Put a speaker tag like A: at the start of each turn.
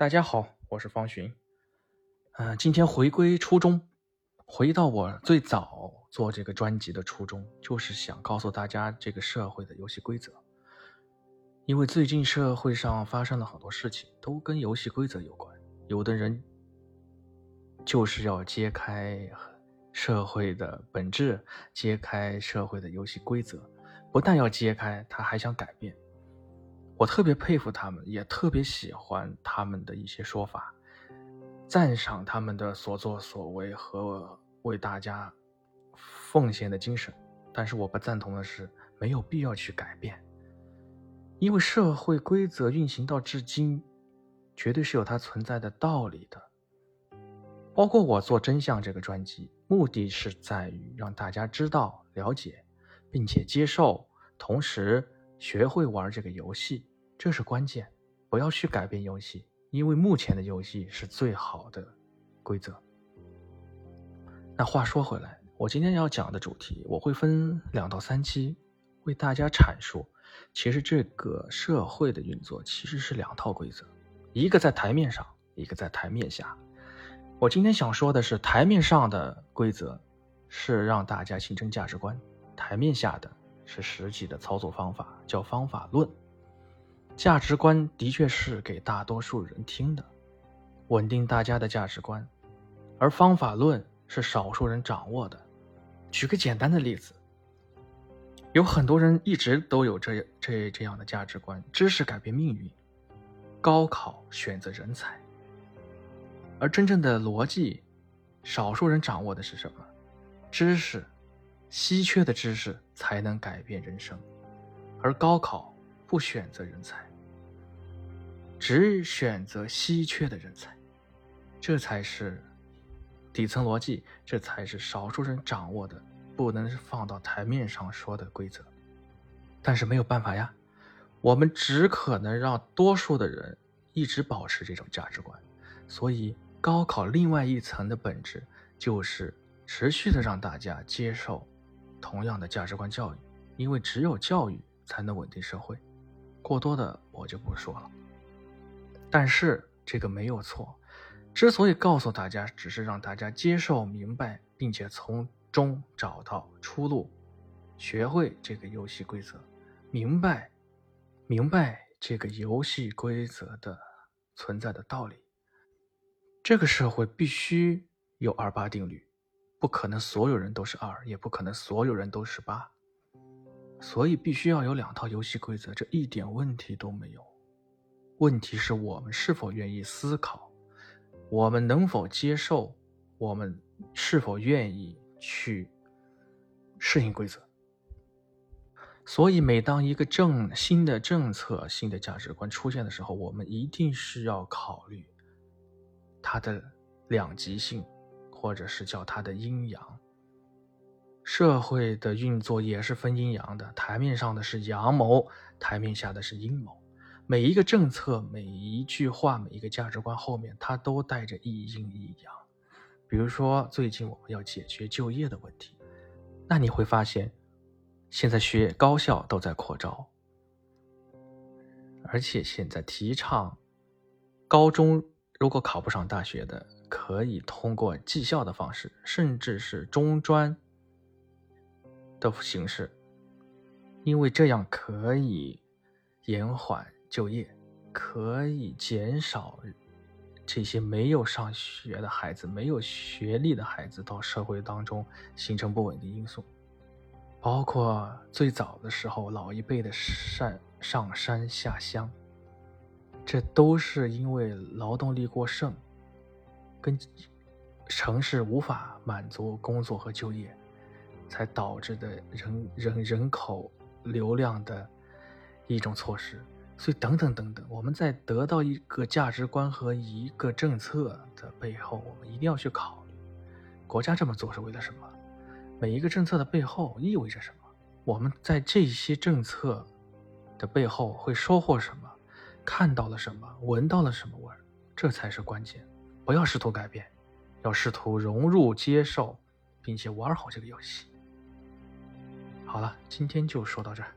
A: 大家好，我是方寻。嗯、今天回归初衷，回到我最早做这个专辑的初衷，就是想告诉大家这个社会的游戏规则。因为最近社会上发生了很多事情，都跟游戏规则有关。有的人就是要揭开社会的本质，揭开社会的游戏规则。不但要揭开，他还想改变。我特别佩服他们，也特别喜欢他们的一些说法，赞赏他们的所作所为和为大家奉献的精神。但是我不赞同的是，没有必要去改变，因为社会规则运行到至今，绝对是有它存在的道理的。包括我做真相这个专辑，目的是在于让大家知道、了解，并且接受，同时学会玩这个游戏。这是关键，不要去改变游戏，因为目前的游戏是最好的规则。那话说回来，我今天要讲的主题，我会分两到三期为大家阐述。其实这个社会的运作其实是两套规则，一个在台面上，一个在台面下。我今天想说的是，台面上的规则是让大家形成价值观，台面下的是实际的操作方法，叫方法论。价值观的确是给大多数人听的，稳定大家的价值观，而方法论是少数人掌握的。举个简单的例子，有很多人一直都有这这这样的价值观：知识改变命运，高考选择人才。而真正的逻辑，少数人掌握的是什么？知识，稀缺的知识才能改变人生，而高考不选择人才。只选择稀缺的人才，这才是底层逻辑，这才是少数人掌握的，不能放到台面上说的规则。但是没有办法呀，我们只可能让多数的人一直保持这种价值观。所以，高考另外一层的本质就是持续的让大家接受同样的价值观教育，因为只有教育才能稳定社会。过多的我就不说了。但是这个没有错，之所以告诉大家，只是让大家接受、明白，并且从中找到出路，学会这个游戏规则，明白，明白这个游戏规则的存在的道理。这个社会必须有二八定律，不可能所有人都是二，也不可能所有人都是八，所以必须要有两套游戏规则，这一点问题都没有。问题是我们是否愿意思考，我们能否接受，我们是否愿意去适应规则。所以，每当一个政新的政策、新的价值观出现的时候，我们一定是要考虑它的两极性，或者是叫它的阴阳。社会的运作也是分阴阳的，台面上的是阳谋，台面下的是阴谋。每一个政策、每一句话、每一个价值观后面，它都带着一阴一阳。比如说，最近我们要解决就业的问题，那你会发现，现在学高校都在扩招，而且现在提倡高中如果考不上大学的，可以通过技校的方式，甚至是中专的形式，因为这样可以延缓。就业可以减少这些没有上学的孩子、没有学历的孩子到社会当中形成不稳定因素，包括最早的时候老一辈的上上山下乡，这都是因为劳动力过剩，跟城市无法满足工作和就业，才导致的人人人口流量的一种措施。所以，等等等等，我们在得到一个价值观和一个政策的背后，我们一定要去考虑，国家这么做是为了什么？每一个政策的背后意味着什么？我们在这些政策的背后会收获什么？看到了什么？闻到了什么味儿？这才是关键。不要试图改变，要试图融入、接受，并且玩好这个游戏。好了，今天就说到这儿。